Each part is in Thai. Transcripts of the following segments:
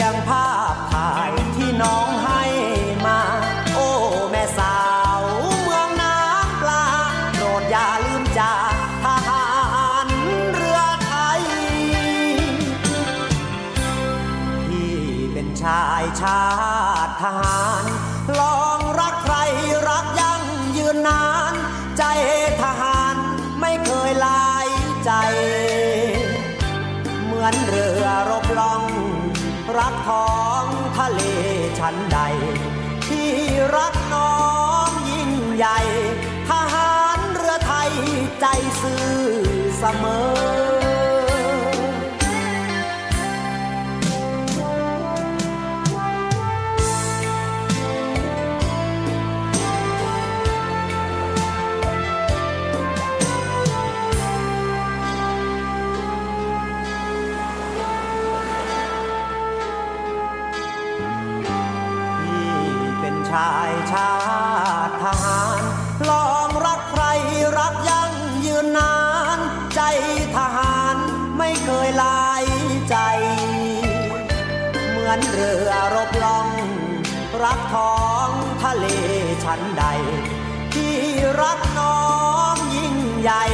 ยังพา เชั้นใด ที่รักน้องยิ่งใหญ่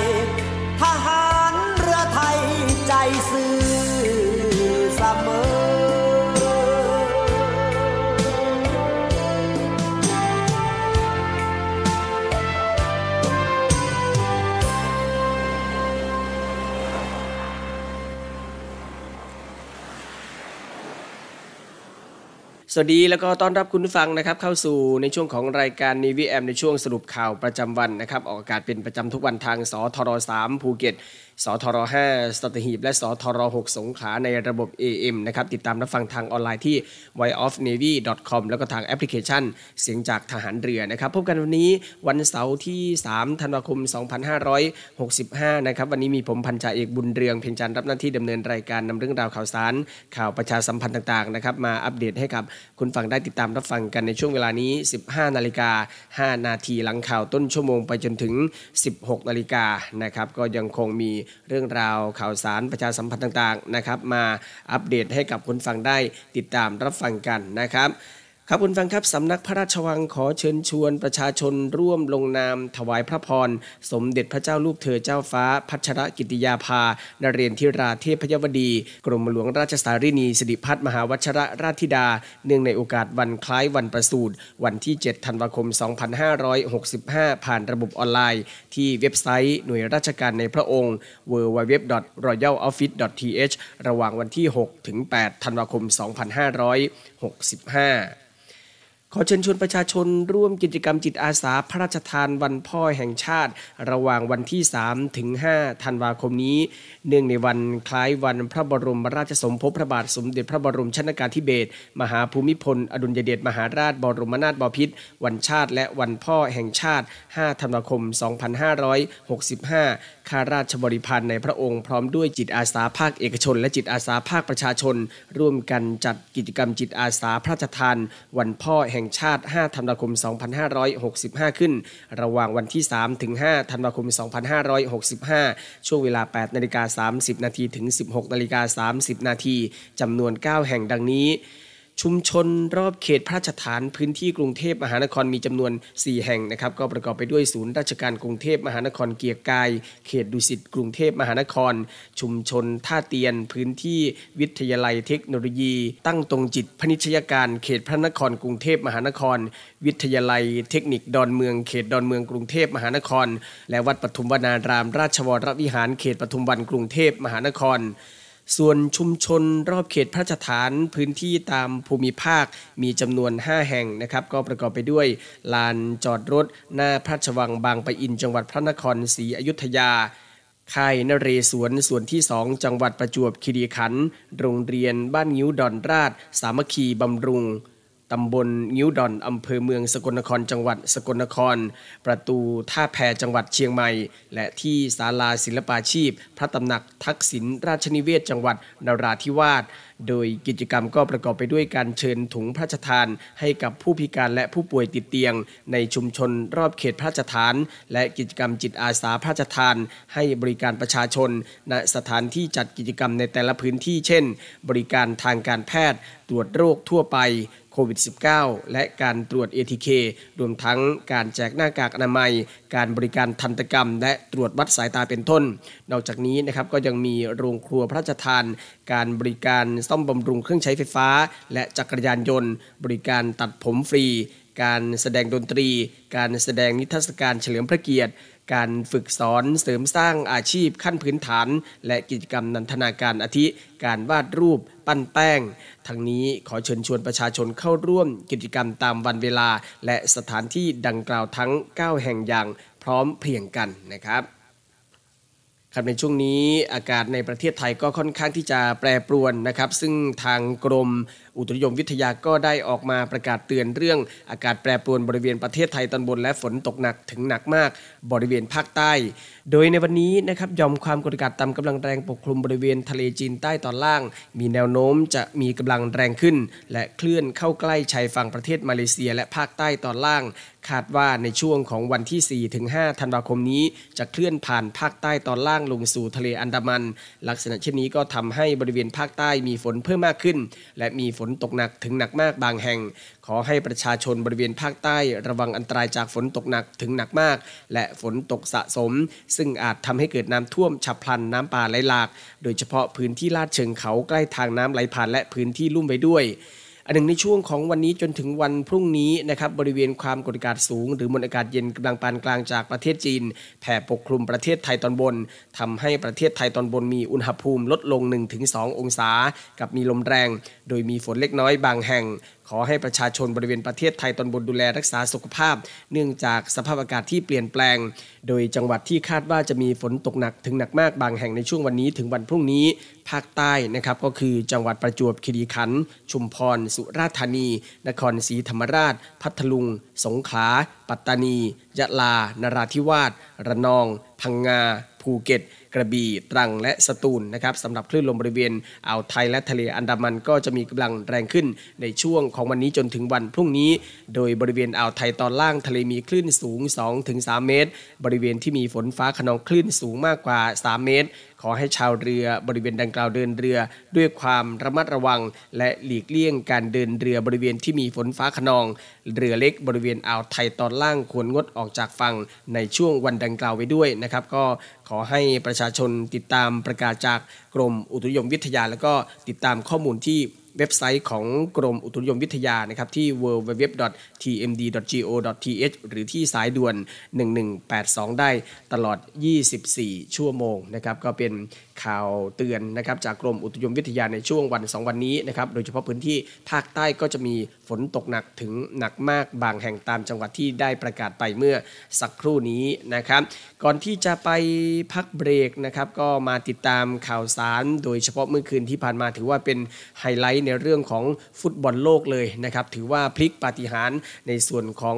สวัสดีแล้วก็ต้อนรับคุณผู้ฟังนะครับเข้าสู่ในช่วงของรายการ Navy AM ในช่วงสรุปข่าวประจำวันนะครับออกอากาศเป็นประจำทุกวันทางสทร3ภูเก็ต สทร5สัตหีบ และสทร6สงขลาในระบบ AM นะครับ ติดตามรับฟังทางออนไลน์ที่ w i of navy com แล้วก็ทางแอปพลิเคชัน เสียงจากทหารเรือนะครับพบกันวันนี้วันเสาร์ที่ 3 ธันวาคม 2565 นะครับ วันนี้มีผมพันจ่าเอกบุญเรือง เพียงจันทร์รับหน้าที่ดำเนินรายการนำเรื่องราวข่าวสาร ข่าวประชาสัมพันธ์ต่างๆนะครับมาอัปเดตให้กับคุณฟังได้ติดตามรับฟังกันในช่วงเวลานี้ 15 นาฬิกา 5 นาทีหลังข่าวต้นชั่วโมงไปจนถึง 16 นาฬิกานะครับก็ยังคงมีเรื่องราวข่าวสารประชาสัมพันธ์ต่างๆนะครับ มาอัปเดตให้กับคุณฟังได้ติดตามรับฟังกันนะครับ ครับคุณฟังครับสำนักพระราชวังขอเชิญชวนประชาชนร่วมลงนาม ถวายพระพร สมเด็จพระเจ้าลูกเธอเจ้าฟ้า พัชรกิติยาภา นเรนทิราเทพยวดี กรมหลวงราชสารินีสิริพัฒมหาวัชระราชธิดา เนื่องในโอกาสวันคล้ายวันประสูติวันที่ 7 ธันวาคม 2565 ผ่านระบบออนไลน์ ที่เว็บไซต์หน่วยราชการในพระองค์ www.royaloffice.th ระหว่างวันที่ 6 ถึง 8 ธันวาคม 2565 ขอเชิญชวนประชาชนร่วมกิจกรรมจิตอาสาพระราชทานวันพ่อแห่งชาติ ระหว่างวันที่ 3 ถึง 5 ธันวาคมนี้ เนื่องในวันคล้ายวันพระบรมราชสมภพพระบาทสมเด็จพระบรมชนกาธิเบศรมหาภูมิพล อดุลยเดชมหาราชบรมนาถบพิตรวันชาติและวันพ่อแห่งชาติ 5 ธันวาคม 2565 ข้าราชบริพารในพระองค์พร้อมด้วยจิตอาสาภาคเอกชน และจิตอาสาภาคประชาชน ร่วมกันจัดกิจกรรมจิตอาสาพระราชทาน วันพ่อแห่งชาติ 5 ธันวาคม 2565 ขึ้น ระหว่างวันที่ 3 ถึง 5 ธันวาคม 2565 ช่วงเวลา 8 นาฬิกา 30 นาทีถึง 16 นาฬิกา 30 นาทีจำนวน 9 แห่งดังนี้ ชุมชนรอบเขตพระราชฐานพื้นที่กรุงเทพมหานครมีจำนวน 4 แห่งนะครับ ก็ประกอบไปด้วยศูนย์ราชการกรุงเทพมหานครเกียรกาย เขตดุสิตกรุงเทพมหานคร ชุมชนท่าเตียน พื้นที่วิทยาลัยเทคโนโลยี ตั้งตรงจิตพนิชยการเขตพระนครกรุงเทพมหานคร วิทยาลัยเทคนิคดอนเมือง เขตดอนเมืองกรุงเทพมหานคร และวัดปทุมวนาราม ราชวรวิหารเขตปทุมวันกรุงเทพมหานคร ส่วนชุมชนรอบเขตพระราชฐานพื้นที่ตามภูมิภาคมีจำนวน 5 แห่งนะครับ ก็ประกอบไปด้วย ลานจอดรถ หน้าพระราชวังบางปะอินจังหวัดพระนครศรีอยุธยาค่ายนเรศวรส่วนที่2จังหวัดประจวบคีรีขันธ์โรงเรียนบ้านงิ้วดอนราช สามัคคีบำรุง ตำบลงิ้วดอนอำเภอเมืองสกลนครจังหวัดสกลนคร ประตูท่าแพจังหวัดเชียงใหม่ และที่ศาลาศิลปาชีพ พระตำหนักทักษิณราชนิเวศจังหวัดนราธิวาสโดยกิจกรรมก็ประกอบไปด้วยการเชิญถุงพระราชทาน ให้กับผู้พิการและผู้ป่วยติดเตียง ในชุมชนรอบเขตพระราชฐาน และกิจกรรมจิตอาสาพระราชทาน ให้บริการประชาชน ณสถานที่จัดกิจกรรมในแต่ละพื้นที่เช่น บริการทางการแพทย์ ตรวจโรคทั่วไป ควิด -19 และการตรวจ ATK รวมทั้งการแจกหน้ากากอนามัย การบริการทันตกรรม และตรวจวัดสายตาเป็นต้น นอกจากนี้นะครับก็ยังมีโรงครัวพระราชทาน การบริการซ่อมบำรุงเครื่องใช้ไฟฟ้า และจักรยานยนต์ บริการตัดผมฟรี การแสดงดนตรี การแสดงนิทรรศการเฉลิมพระเกียรติ การฝึกสอนเสริมสร้างอาชีพขั้นพื้นฐาน และกิจกรรมนันทนาการอาทิ การวาดรูป ปั้นแป้ง ทั้งนี้ขอเชิญชวนประชาชนเข้าร่วมกิจกรรมตามวันเวลา และสถานที่ดังกล่าวทั้ง 9 แห่งอย่างพร้อมเพรียงกันนะครับครับในช่วงนี้อากาศในประเทศไทยก็ค่อนข้างที่จะแปรปรวนนะครับ ซึ่งทางกรม อุตุนิยมวิทยาก็ได้ออกมาประกาศเตือนเรื่อง อากาศแปรปรวนบริเวณประเทศไทยตอนบนและฝนตกหนักถึงหนักมากบริเวณภาคใต้ โดยในวันนี้นะครับยอมความกดอากาศต่ำกำลังแรงปกคลุมบริเวณทะเลจีนใต้ตอนล่าง มีแนวโน้มจะมีกำลังแรงขึ้น และเคลื่อนเข้าใกล้ชายฝั่งประเทศมาเลเซียและภาคใต้ตอนล่าง คาดว่าในช่วงของวันที่ 4 ถึง 5 ธันวาคมนี้ จะเคลื่อนผ่านภาคใต้ตอนล่างลงสู่ทะเลอันดามัน ลักษณะเช่นนี้ก็ทำให้บริเวณภาคใต้มีฝนเพิ่มมากขึ้น และมีฝนนตกหนักถึงหนักมากบางแห่ง ขอให้ประชาชนบริเวณภาคใต้ ระวังอันตรายจากฝนตกหนักถึงหนักมาก และฝนตกสะสม ซึ่งอาจทำให้เกิดน้ำท่วมฉับพลันน้ำป่าไหลหลาก โดยเฉพาะพื้นที่ลาดเชิงเขาใกล้ทางน้ำไหลผ่านและพื้นที่ลุ่มไว้ด้วย อันหนึ่งในช่วงของวันนี้จนถึงวันพรุ่งนี้นะครับบริเวณความกดอากาศสูง หรือมวลอากาศเย็นกำลังปานกลางจากประเทศจีน แผ่ปกคลุมประเทศไทยตอนบนทำให้ประเทศไทยตอนบนมีอุณหภูมิลดลง 1-2 องศา กับมีลมแรง โดยมีฝนเล็กน้อยบางแห่ง ขอให้ประชาชนบริเวณประเทศไทยตอนบนดูแลรักษาสุขภาพ เนื่องจากสภาพอากาศที่เปลี่ยนแปลง โดยจังหวัดที่คาดว่าจะมีฝนตกหนักถึงหนักมากบางแห่งในช่วงวันนี้ถึงวันพรุ่งนี้ ภาคใต้นะครับก็คือจังหวัดประจวบคีรีขันธ์ชุมพร สุราษฎร์ธานี นครศรีธรรมราช พัทลุง สงขลา ปัตตานี ยะลา นราธิวาส ระนอง พังงา ภูเก็ต กระบี่ตรังและสตูลนะครับสำหรับคลื่นลมบริเวณอ่าวไทยและทะเลอันดามันก็จะมีกำลังแรงขึ้นในช่วงของวันนี้จนถึงวันพรุ่งนี้ โดยบริเวณอ่าวไทยตอนล่างทะเลมีคลื่นสูง 2-3 เมตร บริเวณที่มีฝนฟ้าขนองคลื่นสูงมากกว่า 3 เมตรขอให้ชาวเรือบริเวณดังกล่าวเดินเรือ ด้วยความระมัดระวัง และหลีกเลี่ยงการเดินเรือบริเวณที่มีฝนฟ้าขนอง เรือเล็กบริเวณอ่าวไทยตอนล่างควรงดออกจากฝั่งในช่วงวันดังกล่าวไว้ด้วยนะครับ ก็ขอให้ประชาชนติดตามประกาศจากกรมอุตุนิยมวิทยา แล้วก็ติดตามข้อมูลที่ เว็บไซต์ของกรมอุตุนิยมวิทยานะครับที่ www.tmd.go.th หรือที่สายด่วน 1182 ได้ตลอด 24 ชั่วโมงนะครับก็เป็นข่าวเตือนนะครับจากกรมอุตุนิยมวิทยาในช่วงวัน 2 วันนี้นะครับโดยเฉพาะพื้นที่ภาคใต้ก็จะมีฝนตกหนักถึงหนักมากบางแห่งตามจังหวัดที่ได้ประกาศไปเมื่อสักครู่นี้นะครับ ก่อนที่จะไปพักเบรกนะครับก็มาติดตามข่าวสาร โดยเฉพาะเมื่อคืนที่ผ่านมาถือว่าเป็นไฮไลท์ในเรื่องของฟุตบอลโลกเลยนะครับ ถือว่าพลิกปาฏิหาริย์ในส่วนของ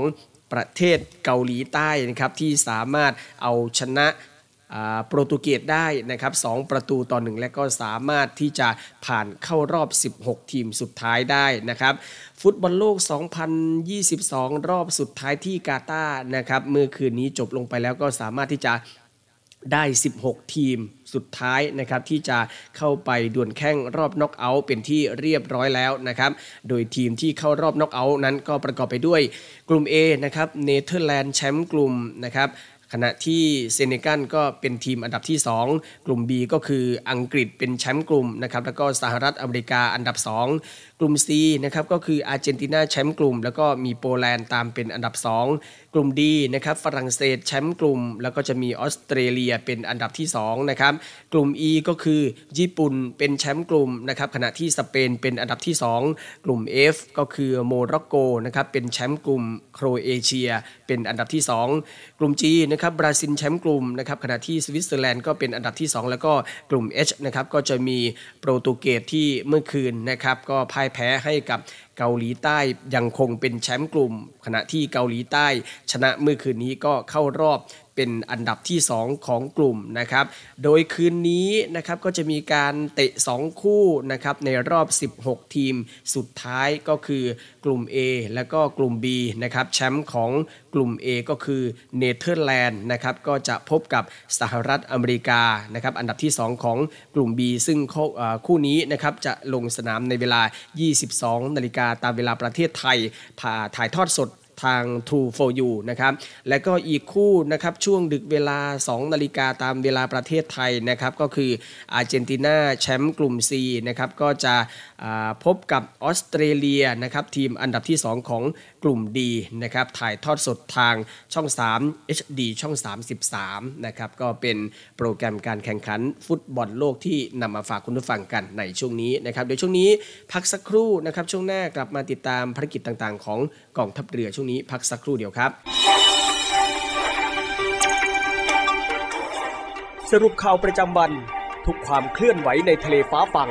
ประเทศเกาหลีใต้นะครับที่สามารถเอาชนะโปรตุเกสได้นะครับ2ประตูต่อหนึ่งและก็สามารถที่จะผ่านเข้ารอบ 16 ทีมสุดท้ายได้นะครับ ฟุตบอลโลก 2022 รอบสุดท้ายที่กาตาร์นะครับเมื่อคืนนี้จบลงไปแล้วก็สามารถที่จะ ได้ 16 ทีมสุดท้ายนะครับที่จะเข้าไปดวลแข่งรอบน็อกเอาท์เป็นที่เรียบร้อยแล้วนะครับโดยทีมที่เข้ารอบน็อกเอาท์นั้นก็ประกอบไปด้วยกลุ่ม A นะครับเนเธอร์แลนด์แชมป์กลุ่มนะครับขณะที่เซเนกัลก็เป็นทีมอันดับที่ 2 กลุ่ม B ก็คืออังกฤษเป็นแชมป์กลุ่มนะครับแล้วก็สหรัฐอเมริกาอันดับ 2 กลุ่ม C นะครับก็คืออาร์เจนตินาแชมป์กลุ่ม แล้วก็มีโปแลนด์ตามเป็นอันดับ 2 กลุ่ม D นะครับฝรั่งเศสแชมป์กลุ่ม แล้วก็จะมีออสเตรเลียเป็นอันดับที่2นะครับกลุ่ม E ก็คือญี่ปุ่นเป็นแชมป์กลุ่มนะครับขณะที่สเปนเป็นอันดับที่ 2 กลุ่ม F ก็คือโมร็อกโกนะครับเป็นแชมป์กลุ่มโครเอเชีย เป็นอันดับที่ 2 กลุ่ม G นะครับบราซิลแชมป์กลุ่มนะครับขณะที่สวิตเซอร์แลนด์ก็เป็นอันดับที่ 2 แล้วก็กลุ่ม H นะครับก็จะมีโปรตุเกสที่เมื่อคืนนะครับก็พ่ายแพ้ให้กับเกาหลีใต้ยังคงเป็นแชมป์กลุ่ม ขณะที่เกาหลีใต้ชนะเมื่อคืนนี้ก็เข้ารอบ เป็นอันดับที่ 2 ของกลุ่มนะครับ โดยคืนนี้นะครับก็จะมีการเตะ 2 คู่นะครับในรอบ 16 ทีมสุดท้ายก็คือกลุ่ม A แล้วก็กลุ่ม B นะครับแชมป์ของกลุ่ม A ก็คือเนเธอร์แลนด์นะครับก็จะพบกับสหรัฐอเมริกานะครับอันดับที่ 2 ของกลุ่ม B ซึ่งคู่เอ่อคู่นี้นะครับจะลงสนามในเวลา 22 นาฬิกาตามเวลาประเทศไทยผ่าถ่ายทอดสด ทาง True for You นะครับและก็อีกคู่นะครับช่วงดึกเวลา 2 นาฬิกาตามเวลาประเทศไทยนะครับก็คืออาร์เจนตินาแชมป์กลุ่ม C นะครับก็จะ พบกับออสเตรเลียนะครับทีมอันดับที่ 2 ของกลุ่ม D นะครับถ่ายทอดสดทางช่อง 3 HD ช่อง 33นะครับก็เป็นโปรแกรมการแข่งขันฟุตบอลโลกที่นำมาฝากคุณผู้ฟังกันในช่วงนี้นะครับเดี๋ยวช่วงนี้พักสักครู่นะครับช่วงหน้ากลับมาติดตามภารกิจต่างๆ ของกองทัพเรือช่วงนี้พักสักครู่เดียวครับสรุปข่าวประจำวัน ทุกความเคลื่อนไหวในทะเลฟ้าฟัง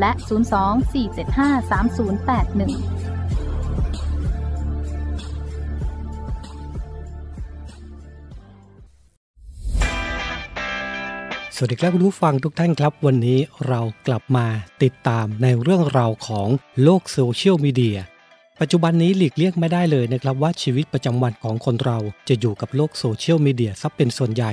และ 02-475-3081สวัสดีครับคุณผู้ฟังทุกท่านครับ วันนี้เรากลับมาติดตามในเรื่องราวของโลกโซเชียลมีเดียปัจจุบันนี้หลีกเลี่ยงไม่ได้เลยนะครับว่าชีวิตประจำวันของคนเราจะอยู่กับโลกโซเชียลมีเดียซะเป็นส่วนใหญ่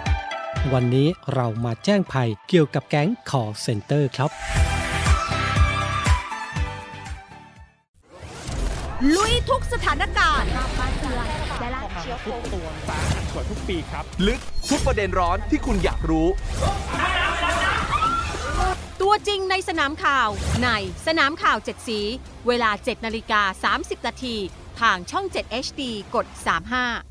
วันนี้เรามาแจ้งภัยเกี่ยวกับแก๊ง call center ครับ ลุยทุกสถานการณ์ลึกทุกประเด็นร้อนที่คุณอยากรู้ ตัวจริงในสนามข่าว ในสนามข่าว 7 สี เวลา 7 นาฬิกา 30 นาที ทางช่อง 7 HD กด 35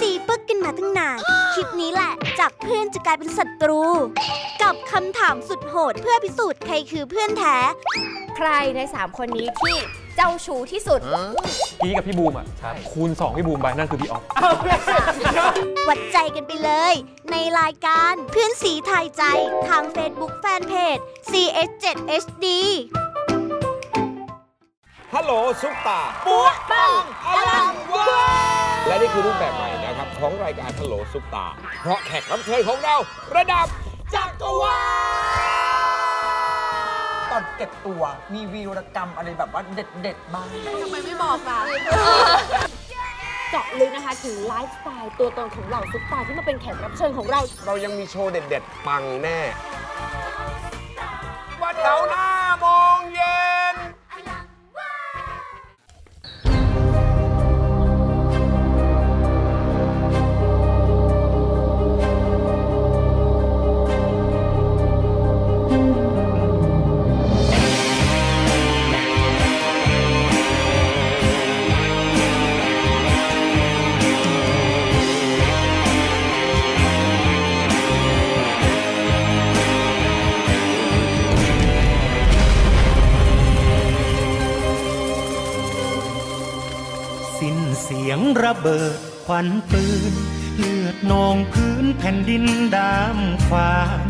สีปึกกันมาตั้งนาน คลิปนี้แหละ จากเพื่อนจะกลายเป็นศัตรู กับคำถามสุดโหดเพื่อพิสูจน์ใครคือเพื่อนแท้ ใครใน 3 คนนี้ที่เจ้าชู้ที่สุดกี้กับพี่บูมอะคูณ 2 พี่บูมไปนั่นคือพี่ออฟวัดใจกันไปเลย ในรายการเพื่อนสีทายใจทาง Facebook Fanpage CS7HD ฮัลโหลซุปตาปัวปังอลังวา และนี่คือรูปแบบใหม่นะครับ ของรายการฮัลโหลซุปตา เพราะแขกรับเชิญของเรา ระดับจักรวาลตอนเก็บตัวมีวีรกรรมอะไรแบบว่าเด็ดๆบ้างทำไมไม่บอกล่ะเจาะลึกนะคะถึงไลฟ์สไตล์ตัวตนของเหล่าซุปตาร์ที่มาเป็นแขกรับเชิญของเรา เรายังมีโชว์เด็ดๆ ปังแน่ วันเสาร์หน้าโมงเย็นสิ้น ระเบิดควันปืน เลือดนองพื้นแผ่นดินดามควาน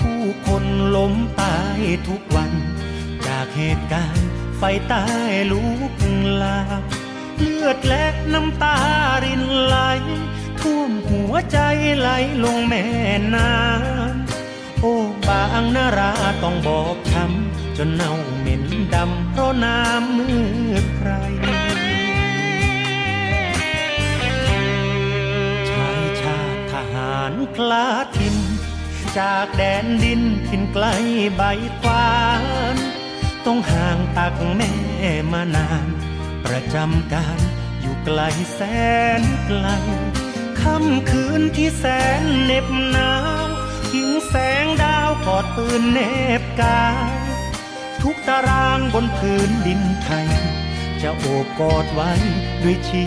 ผู้คนล้มตายทุกวัน จากเหตุการณ์ไฟใต้ลุกลาเลือดและน้ำตารินไหล ท่วมหัวใจไหลลงแม่น้ำโอ้บางนาราต้องบอบช้ำจนเน่าเหม็นดำเพราะน้ำมือใครารคลาทิน จากแดนดินถิ่นไกลใบควานต้องห่างตักแม่มานาน ประจำการอยู่ไกลแสนไกลค่ำคืนที่แสนเหน็บหนาวทิ้งแสงดาวกอดปืนเนบกายทุกตารางบนพื้นดินไทย จะโอบกอดไว้ด้วยชี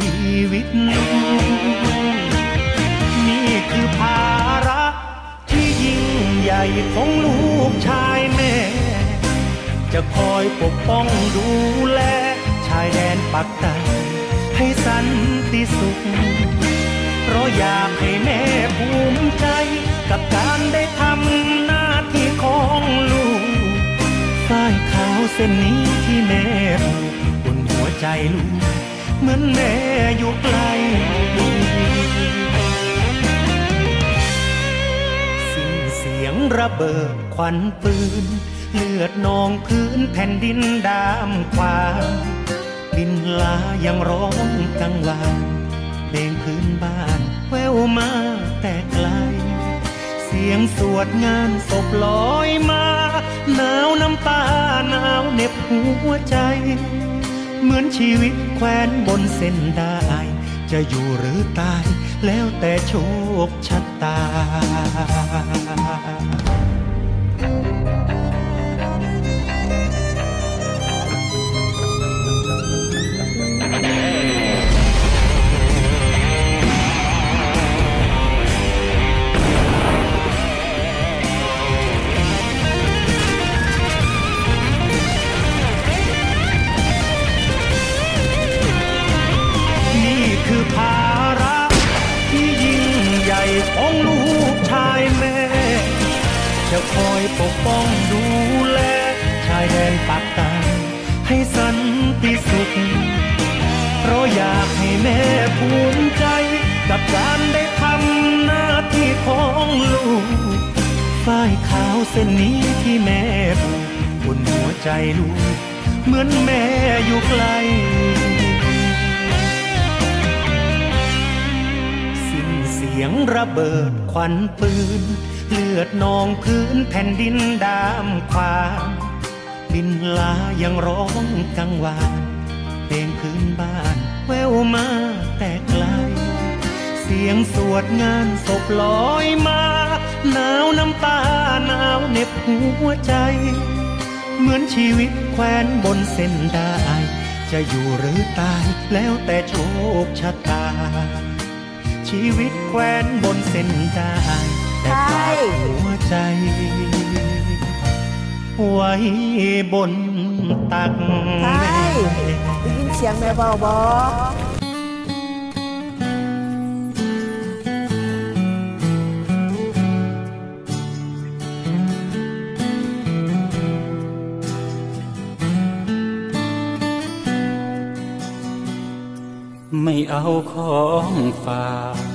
วิตนี่ คือภาระ ที่ยิ่งใหญ่ของลูกชายแม่ จะคอยปกป้องดูแล ชายแดนปักใต้ให้สันติสุข เพราะอยากให้แม่ภูมิใจ กับการได้ทำหน้าที่ของลูกฝ้ายขาวเส้นนี้ที่แม่ผูกบนหัวใจลูก เหมือนแม่อยู่ไกล ระเบิดควันปืน เลือดนองพื้นแผ่นดินดามควางดินลายังร้องกังวานเพลงพื้นบ้านแววมาแต่ไกล เสียงสวดงานศพลอยมา หนาวน้ำตาหนาวเหน็บหัวใจ เหมือนชีวิตแควนบนเส้นได้ จะอยู่หรือตาย แล้วแต่โชคชะตา ป้องดูแล ชายแดนปากใต้ให้สันติสุข เพราะอยากให้แม่ภูมิใจ กับการได้ทำหน้าที่ของลูก ฝ้ายขาวเส้นนี้ที่แม่ผูกบนหัวใจลูก เหมือนแม่อยู่ไกลสิ้นเสียงระเบิดควันปืน เลือดนองพื้นแผ่นดินดามควางดินลายังร้องกังวานเพลงพื้นบ้านแววมาแต่ไกล เสียงสวดงานศพลอยมาหนาวน้ำตาหนาวเน็บหัวใจ เหมือนชีวิตแควนบนเส้นได้จะอยู่หรือตายแล้วแต่โชคชะตา ชีวิตแควนบนเส้นได้ แต่หัวใจ ไว้บนตักแม่ได้ยินเสียงแม่เบาบอคไม่เอาของฝาก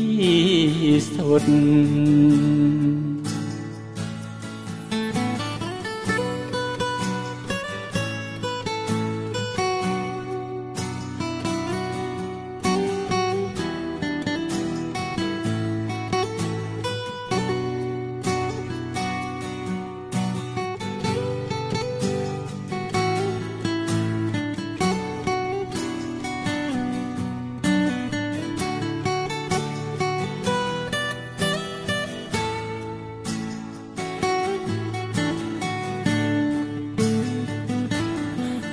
สุด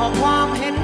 อนขอความเห็น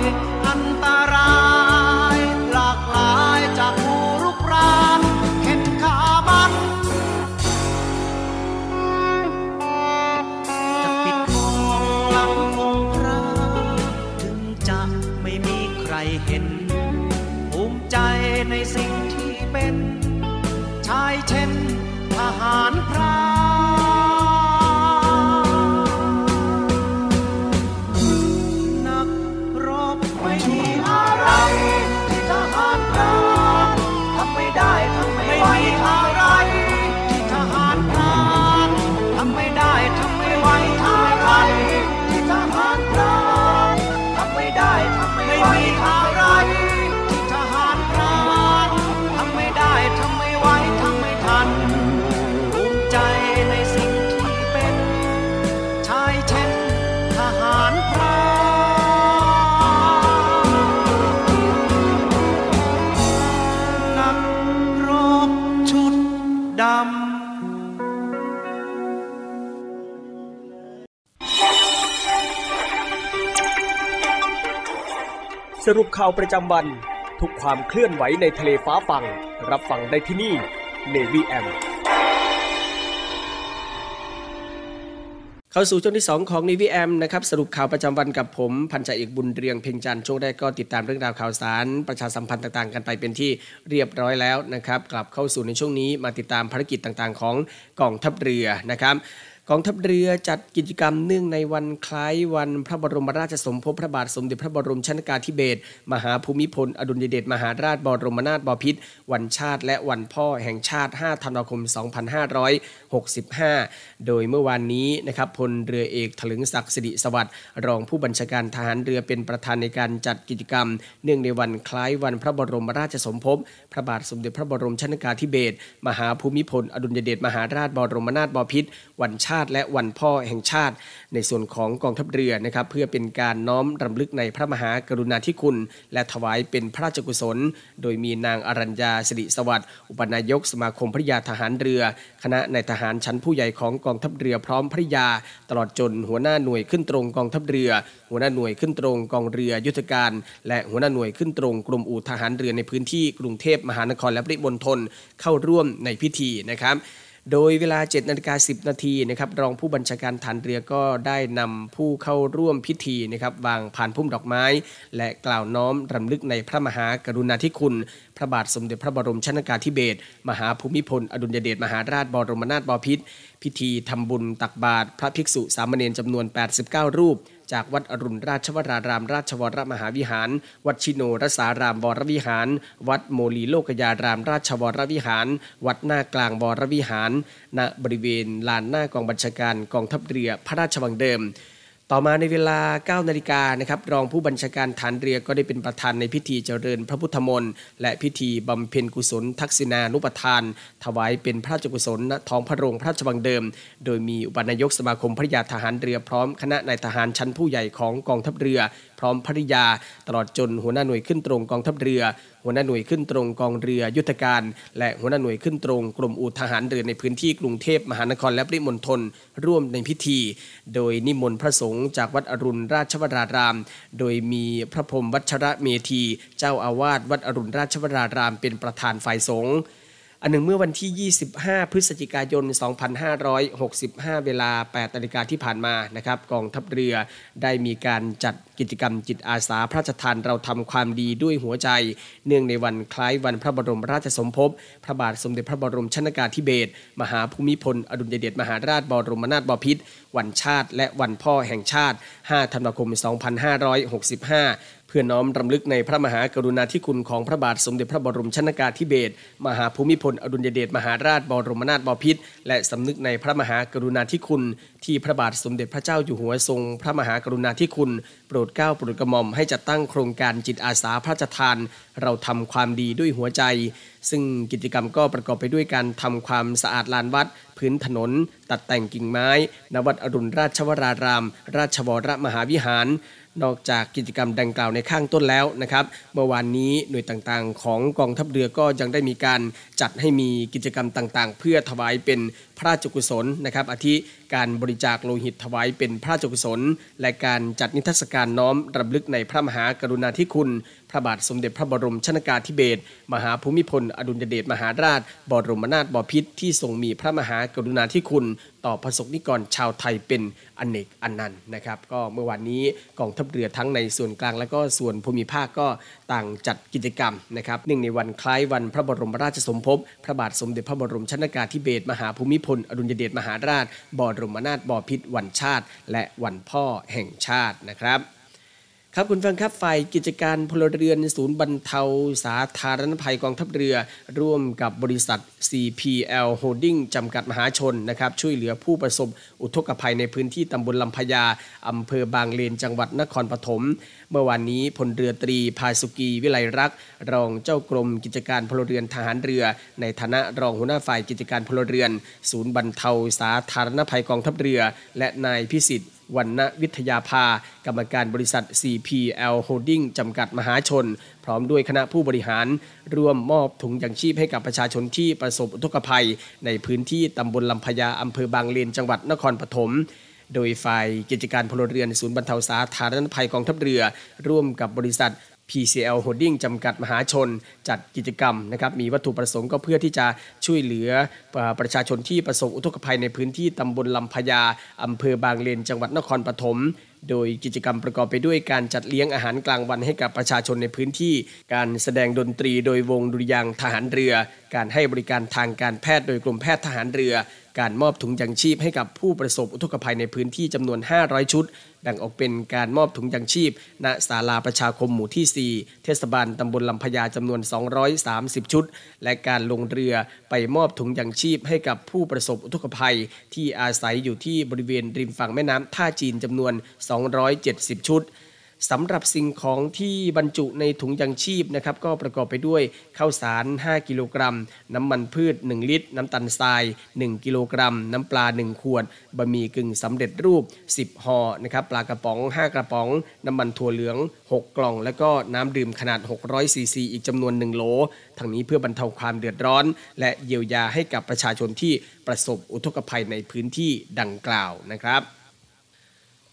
น สรุปข่าวประจำวัน ทุกความเคลื่อนไหวในทะเลฟ้าฟัง รับฟังได้ที่นี่ Navy M เข้าสู่ช่วงที่ 2 ของ Navy M นะครับสรุปข่าวประจำวันกับผม พันจ่าเอกบุญเรียงเพ่งจันทร์ช่วงแรกก็ติดตามเรื่องราวข่าวสาร ประชาสัมพันธ์ต่างๆ กันไปเป็นที่เรียบร้อยแล้วนะครับ กลับเข้าสู่ในช่วงนี้มาติดตามภารกิจต่างๆ ของกองทัพเรือนะครับ กองทัพเรือจัดกิจกรรมเนื่องในวันคล้ายวันพระบรมราชสมภพพระบาทสมเด็จพระบรมชนกาธิเบศรมหาภูมิพล อดุลยเดชมหาราชบรมนาถบพิตรวันชาติ และวันพ่อแห่งชาติ 5 ธันวาคม 2565 โดยเมื่อวานนี้นะครับพลเรือเอกถลึงศักดิ์สิริสวัสดิ์รองผู้บัญชาการทหารเรือเป็นประธานในการจัดกิจกรรม เนื่องในวันคล้ายวันพระบรมราชสมภพพระบาทสมเด็จพระบรมชนกาธิเบศรมหาภูมิพล อดุลยเดชมหาราชบรมนาถบพิตรวันชาติและวันพ่อแห่งชาติ ในส่วนของกองทัพเรือนะครับเพื่อเป็นการน้อมรำลึกในพระมหากรุณาธิคุณ และถวายเป็นพระราชกุศล โดยมีนางอรัญญาสิริสวัสดิ์อุปนายกสมาคมภริยาทหารเรือ คณะนายทหารชั้นผู้ใหญ่ของกองทัพเรือพร้อมภริยา ตลอดจนหัวหน้าหน่วยขึ้นตรงกองทัพเรือ หัวหน้าหน่วยขึ้นตรงกองเรือยุทธการ และหัวหน้าหน่วยขึ้นตรงกรมอู่ทหารเรือในพื้นที่กรุงเทพมหานครและปริมณฑลเข้าร่วมในพิธีนะครับ โดยเวลา7นาฬิกา10 นาทีนะครับรองผู้บัญชาการฐานเรือก็ได้นำผู้เข้าร่วมพิธีนะครับวางผ่านพุ่มดอกไม้ และกล่าวน้อมรำลึกในพระมหากรุณาธิคุณ พระบาทสมเด็จพระบรมชนากาธิเบศรมหาภูมิพล อดุลยเดชมหาราชบรมนาถบพิตรพิธีทำบุญตักบาตรพระภิกษุสามเณรจำนวน 89 รูป จากวัดอรุณราชวราราม ราชวรมหาวิหาร วัดชิโนรสารามวรวิหาร วัดโมลีโลกยาราม ราชวรวิหาร วัดหน้ากลางวรวิหาร ณบริเวณลานหน้ากองบัญชาการกองทัพเรือพระราชวังเดิม ต่อมาในเวลา 9 นาฬิกานะครับรองผู้บัญชาการฐานเรือก็ได้เป็นประธานในพิธีเจริญพระพุทธมนต์และพิธีบำเพ็ญกุศล ทักษิณานุปทาน ถวายเป็นพระราชกุศลณท้องพระโรงพระราชวังเดิม โดยมีอุปนายกสมาคมพระยาทหารเรือพร้อมคณะนายทหารชั้นผู้ใหญ่ของกองทัพเรือ ร้อมภริยา ตลอดจนหัวหน้าหน่วยขึ้นตรงกองทัพเรือ หัวหน้าหน่วยขึ้นตรงกองเรือยุทธการ และหัวหน้าหน่วยขึ้นตรงกรมอู่ทหารเรือในพื้นที่กรุงเทพมหานครและปริมณฑลร่วมในพิธี โดยนิมนต์พระสงฆ์จากวัดอรุณราชวราราม โดยมีพระพรมวัชระเมธี เจ้าอาวาสวัดอรุณราชวราราม เป็นประธานฝ่ายสงฆ์ อันหนึ่งเมื่อวันที่ 25 พฤศจิกายน 2565 เวลา 8นาฬิกาที่ผ่านมานะครับกองทัพเรือได้มีการจัดกิจกรรมจิตอาสาพระราชทานเราทำความดีด้วยหัวใจ เนื่องในวันคล้ายวันพระบรมราชสมภพพระบาทสมเด็จพระบรมชนากาธิเบศรมหาภูมิพล อดุลยเดชมหาราชบรมนาถบพิตรวันชาติ และวันพ่อแห่งชาติ 5 ธันวาคม 2565 พื่อน้อมรำลึกในพระมหากรุณาธิคุณของพระบาทสมเด็จพระบรมชนากาธิเบศรมหาภูมิพลอดุลยเดชมหาราชบรมนาถบพิตรและสำนึกในพระมหากรุณาธิคุณ ที่พระบาทสมเด็จพระเจ้าอยู่หัวทรง พระมหากรุณาธิคุณ โปรดเกล้าโปรดกระหม่อมให้จัดตั้งโครงการจิตอาสาพระราชทาน เราทำความดีด้วยหัวใจ ซึ่งกิจกรรมก็ประกอบไปด้วยการทำความสะอาดลานวัดพื้นถนน ตัดแต่งกิ่งไม้ณวัดอรุณราชวราราม ราชวรมหาวิหาร นอกจากกิจกรรมดังกล่าวในข้างต้นแล้วนะครับเมื่อวานนี้หน่วยต่างๆ ของกองทัพเรือก็ยังได้มีการจัดให้มีกิจกรรมต่างๆ เพื่อถวายเป็น ระราชกุศลนะครับอาทิการบริจาคโลหิตถวายเป็นพระราชกุศล และการจัดนิทรรศการน้อมรำลึกในพระมหากรุณาธิคุณ พระบาทสมเด็จพระบรมชนากาธิเบศรมหาภูมิพล อดุลยเดชมหาราช บรมนาถบพิตรที่ทรงมีพระมหากรุณาธิคุณ ต่อประสบนิกรชาวไทยเป็นอนเนกอันนันต์นะครับ ก็เมื่อวานนี้กองทัพเรือทั้งในส่วนกลางและก็ส่วนภูมิภาคก็ต่างจัดกิจกรรมนะครับเนื่องในวันคล้ายวันพระบรมราชสมภพ พระบาทสมเด็จพระบรมชนากาธิเบศรมหาภูมิพลลอดุลยเดชมหาราช บรมนาถบพิตรวันชาติ และวันพ่อแห่งชาตินะครับ ครับคุณฟังครับฝ่ายกิจการพลเรือนศูนย์บรรเทาสาธารณภัยกองทัพเรือ ร่วมกับบริษัท CPL Holding จำกัดมหาชนนะครับช่วยเหลือผู้ประสบอุทกภัยในพื้นที่ตำบลลำพญาอำเภอบางเลนจังหวัดนครปฐมเมื่อวานนี้พลเรือตรีพาสุกีวิไลรักษ์รองเจ้ากรมกิจการพลเรือนทหารเรือ ในฐานะรองหัวหน้าฝ่ายกิจการพลเรือน ศูนย์บรรเทาสาธารณภัยกองทัพเรือ และนายพิสิทธิ์วันณวิทยาภา กรรมการบริษัท CPL Holding จำกัดมหาชน พร้อมด้วยคณะผู้บริหาร ร่วมมอบถุงยังชีพให้กับประชาชนที่ประสบอุทกภัย ในพื้นที่ตำบลลำพญาอำเภอบางเลนจังหวัดนครปฐมโดยฝ่ายกิจการพลเรือนศูนย์บรรเทาสาธารณภัยกองทัพเรือ ร่วมกับบริษัท PCL Holding จำกัดมหาชนจัดกิจกรรมนะครับมีวัตถุประสงค์ก็เพื่อที่จะช่วยเหลือประชาชนที่ประสบอุทกภัยในพื้นที่ตำบลลำพญาอำเภอบางเลน จังหวัดนครปฐมโดยกิจกรรมประกอบไปด้วยการจัดเลี้ยงอาหารกลางวันให้กับประชาชนในพื้นที่ การแสดงดนตรีโดยวงดุริยางทหารเรือ การให้บริการทางการแพทย์โดยกรมแพทย์ทหารเรือ การมอบถุงยังชีพให้กับผู้ประสบอุทกภัยในพื้นที่จำนวน 500 ชุด แบ่งออกเป็นการมอบถุงยังชีพ ณศาลาประชาคมหมู่ที่ 4 เทศบาลตำบลลำพญาจำนวน 230 ชุด และการลงเรือไปมอบถุงยังชีพให้กับผู้ประสบอุทกภัย ที่อาศัยอยู่ที่บริเวณริมฝั่งแม่น้ำท่าจีนจำนวน 270 ชุด สำหรับสิ่งของที่บรรจุในถุงยังชีพนะครับก็ประกอบไปด้วยข้าวสาร 5 กิโลกรัม น้ำมันพืช 1 ลิตร น้ำตาลทราย 1 กิโลกรัม น้ำปลา 1 ขวดบะหมี่กึ่งสำเร็จรูป 10ห่อนะครับปลากระป๋อง 5 กระป๋อง น้ำมันถั่วเหลือง 6 กล่อง แล้วก็น้ำดื่มขนาด 600ซีซีอีกจำนวน 1 โหลทั้งนี้เพื่อบรรเทาความเดือดร้อน และเยียวยาให้กับประชาชนที่ประสบอุทกภัยในพื้นที่ดังกล่าวนะครับ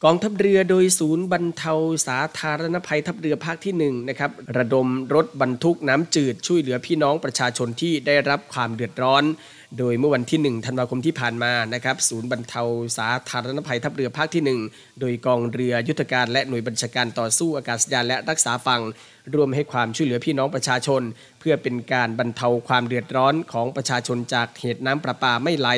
กองทัพเรือโดยศูนย์บรรเทาสาธารณภัยทัพเรือภาคที่1นะครับระดมรถบรรทุกน้ำจืดช่วยเหลือพี่น้องประชาชนที่ได้รับความเดือดร้อน โดยเมื่อวันที่ 1 ธันวาคมที่ผ่านมานะครับศูนย์บรรเทาสาธารณภัยทัพเรือภาคที่ 1 โดยกองเรือยุทธการและหน่วยบัญชาการต่อสู้อากาศยานและรักษาฝั่ง ร่วมให้ความช่วยเหลือพี่น้องประชาชน เพื่อเป็นการบรรเทาความเดือดร้อนของประชาชนจากเหตุน้ำประปาไม่ไหล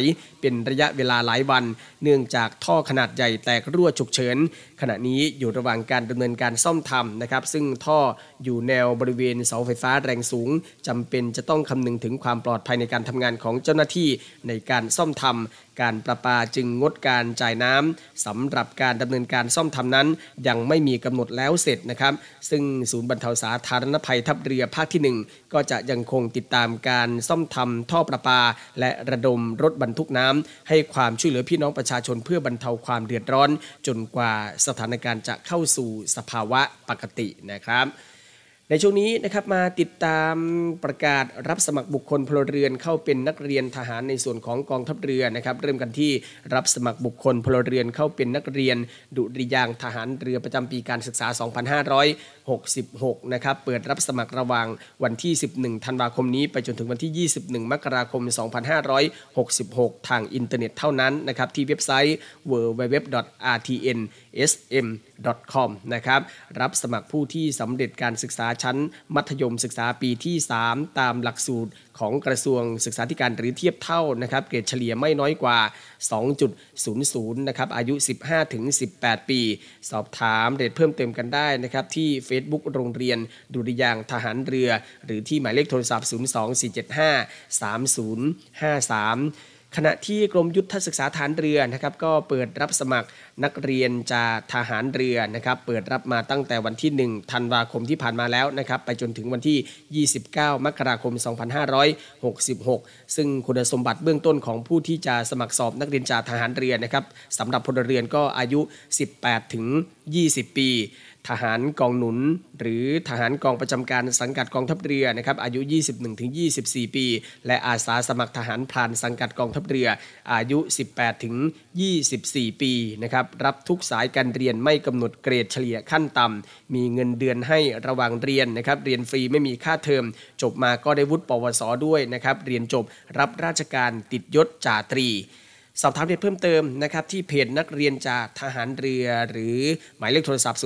เป็นระยะเวลาหลายวัน เนื่องจากท่อขนาดใหญ่แตกรั่วฉุกเฉิน ขณะนี้อยู่ระหว่างการดำเนินการซ่อมทำนะครับ ซึ่งท่ออยู่แนวบริเวณเสาไฟฟ้าแรงสูงจำเป็นจะต้องคำนึงถึงความปลอดภัยในการทำงานของเจ้าหน้าที่ในการซ่อมทำ การประปาจึงงดการจ่ายน้ำสำหรับการดำเนินการซ่อมทำนั้น ยังไม่มีกำหนดแล้วเสร็จนะครับ ซึ่งศูนย์บรรเทาสาธารณภัยทัพเรือภาคที่ 1 ก็จะยังคงติดตามการซ่อมทำท่อประปา และระดมรถบรรทุกน้ำให้ความช่วยเหลือพี่น้องประชาชนเพื่อบรรเทาความเดือดร้อน จนกว่าสถานการณ์จะเข้าสู่สภาวะปกตินะครับ ในช่วงนี้นะครับมาติดตามประกาศรับสมัครบุคคลพลเรือนเข้าเป็นนักเรียนทหารในส่วนของกองทัพเรือนะครับ เริ่มกันที่รับสมัครบุคคลพลเรือนเข้าเป็นนักเรียน ดุริยางทหารเรือประจำปีการศึกษา 2566 นะครับเปิดรับสมัครระหว่างวันที่ 11 ธันวาคมนี้ ไปจนถึงวันที่ 21 มกราคม 2566 ทางอินเทอร์เน็ตเท่านั้นนะครับที่เว็บไซต์ www.rtnsm.com นะครับรับสมัครผู้ที่สำเร็จการศึกษาชั้น มัธยมศึกษาปีที่ 3 ตามหลักสูตรของกระทรวงศึกษาธิการหรือเทียบเท่านะครับเกรดเฉลี่ยไม่น้อยกว่า 2.00 นะครับอายุ 15-18 ปี สอบถามรายละเอียดเพิ่มเติมกันได้นะครับที่ Facebook โรงเรียนดุริยางทหารเรือ หรือที่หมายเลขโทรศัพท์ 024753053 ขณะที่กรมยุทธศึกษาฐานเรือนะครับก็เปิดรับสมัครนักเรียนจากทหารเรือนะครับเปิดรับมาตั้งแต่วันที่ 1 ธันวาคมที่ผ่านมาแล้วนะครับไปจนถึงวันที่ 29 มกราคม 2566 ซึ่งคุณสมบัติเบื้องต้นของผู้ที่จะสมัครสอบนักเรียนจากทหารเรือนะครับสำหรับพลเรือนก็อายุ 18 ถึง 20 ปี ทหารกองหนุน หรือทหารกองประจำการสังกัดกองทัพเรือนะครับอายุ 21-24 ปี และอาสาสมัครทหารพรานสังกัดกองทัพเรือ อายุ 18-24 ปีนะครับรับทุกสายการเรียนไม่กำหนดเกรดเฉลี่ยขั้นต่ำมีเงินเดือนให้ระหว่างเรียนนะครับเรียนฟรีไม่มีค่าเทอม จบมาก็ได้วุฒิปวสด้วยนะครับเรียนจบรับราชการติดยศจ่าตรี สอบถามเรียนเพิ่มเติมนะครับที่เพจนักเรียนจากทหารเรือ หรือหมายเลขโทรศัพท์ 024753663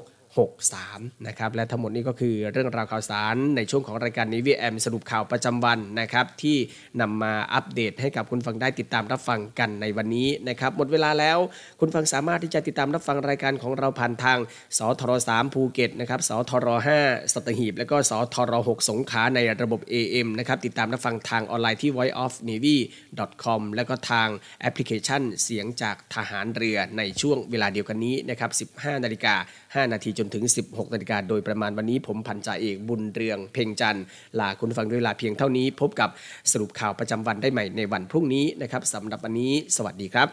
0247536 63นะครับและทั้งหมดนี้ก็คือเรื่องราวข่าวสารในช่วงของรายการนี้วีแอมสรุปข่าวประจำวันนะครับที่นำมาอัปเดตให้กับคุณฟังได้ติดตามรับฟังกันในวันนี้นะครับหมดเวลาแล้วคุณฟังสามารถที่จะติดตามรับฟังรายการของเราผ่านทางสทร3ภูเก็ตนะครับสทร5สัตหีบ และก็สทร6สงขลาในระบบ AM นะครับติดตามรับฟังทางออนไลน์ที่ voiceofnavy.com และก็ทางแอปพลิเคชันเสียงจากทหารเรือในช่วงเวลาเดียวกันนี้นะครับ15นาฬิกา 5 นาทีจนถึง 16นาฬิกาโดยประมาณวันนี้ผมพันจ่าเอกบุญเรือง เพ่งจันทร์ลาคุณผู้ฟังด้วยเวลาเพียงเท่านี้ พบกับสรุปข่าวประจำวันได้ใหม่ในวันพรุ่งนี้นะครับสำหรับวันนี้ สวัสดีครับ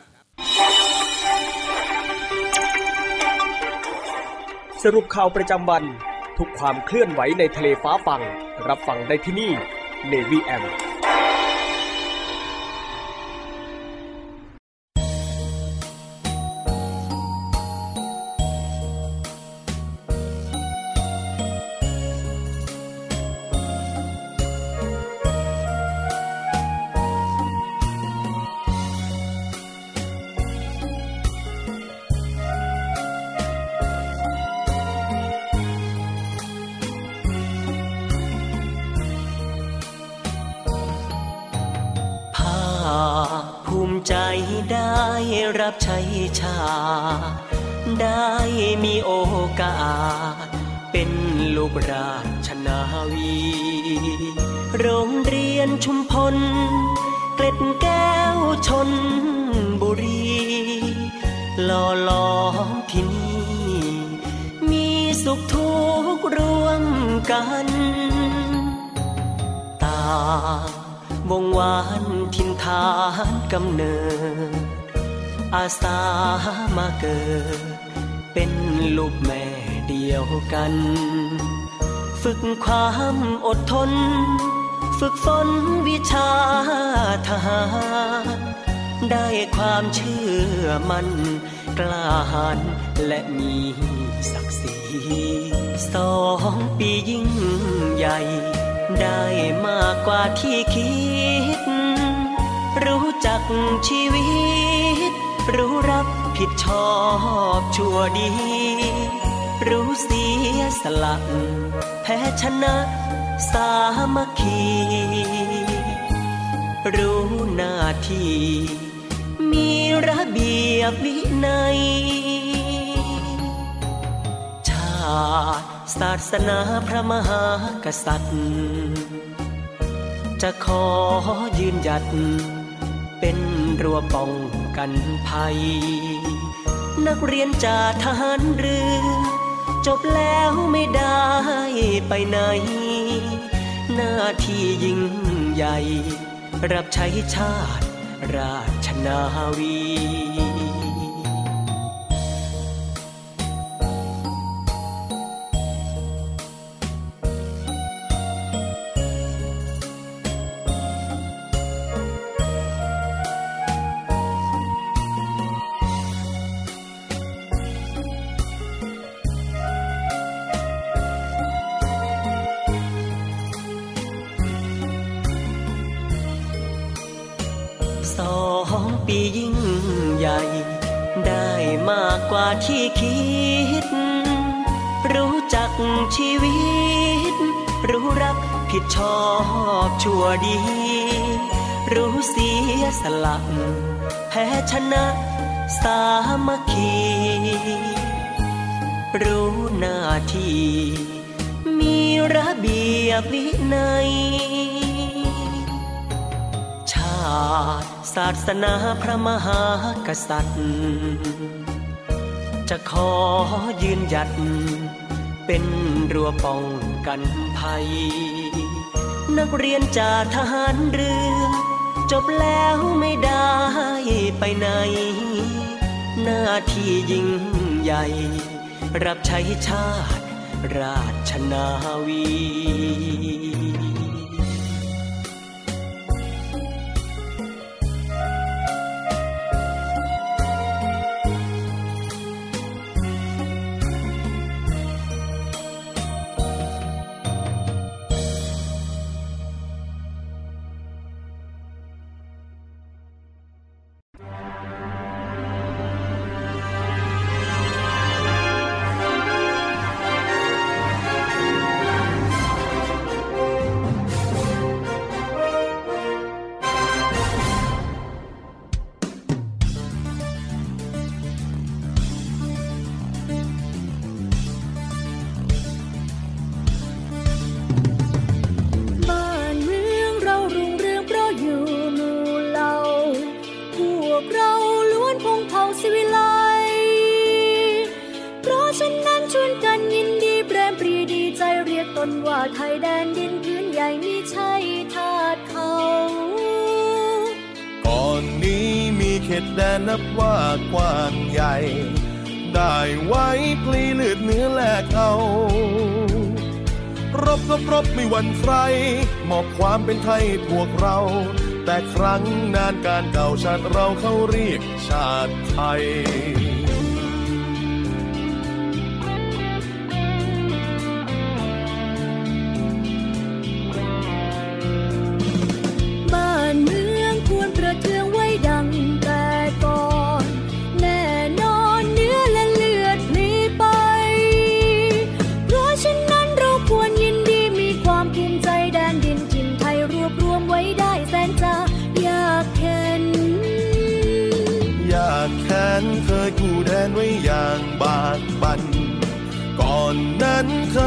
สรุปข่าวประจำวัน ทุกความเคลื่อนไหวในทะเลฟ้าฟัง รับฟังได้ที่นี่ Navy M รับใช้ชา ได้มีโอกาส เป็นลูกราชนาวี โรงเรียนชุมพล เกล็ดแก้วชนบุรีหล่อล้อมที่นี่ มีสุขทุกข์ร่วมกันตาวงวานทินฐานกำเนิด อาสามาเกิด เป็นลูกแม่เดียวกัน ฝึกความอดทน ฝึกฝนวิชาทหารได้ความเชื่อมันกล้าหาญและมีศักดิ์ศรีสองปียิ่งใหญ่ ได้มากกว่าที่คิด รู้จักชีวิต รู้รับผิดชอบชั่วดี รู้เสียสละแพ้ชนะ สามัคคี รู้หน้าที่ มีระเบียบวินัย ชาติศาสนาพระมหากษัตริย์ จะขอยืนหยัด เป็นรั้วป้อง กันภัย นักเรียนจากทหารเรือ จบแล้วไม่ได้ไปไหน หน้าที่ยิ่งใหญ่ รับใช้ชาติราชนาวี ผิดชอบชั่วดี รู้เสียสละแพ้ชนะสามัคคี รู้หน้าที่ มีระเบียบวินัย ชาติศาสนาพระมหากษัตริย์ จะขอยืนหยัด เป็นรั้วป้องกันภัย นักเรียนจากทหารเรือ จบแล้วไม่ได้ไปไหน หน้าที่ยิ่งใหญ่ รับใช้ชาติราชนาวี เนื้อแลกเอา รบก็รบไม่หวั่นใคร มอบความเป็นไทยพวกเรา แต่ครั้งนานการเก่าชาติเราเขาเรียกชาติไทย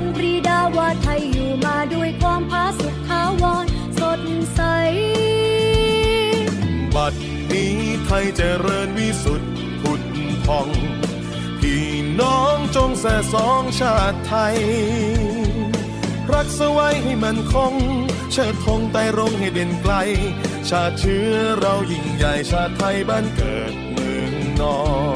งปรีดาว่าไทยอยู่มาด้วยความผาสุกขาวรสดใส บัดนี้ไทยเจริญวิสุทธิ์ผุดพอง พี่น้องจงแส่สองชาติไทย รักษาไว้ให้มันคง เชิดธงไต่รงให้เด่นไกล ชาติเชื้อเรายิ่งใหญ่ชาติไทยบ้านเกิดเมืองนอน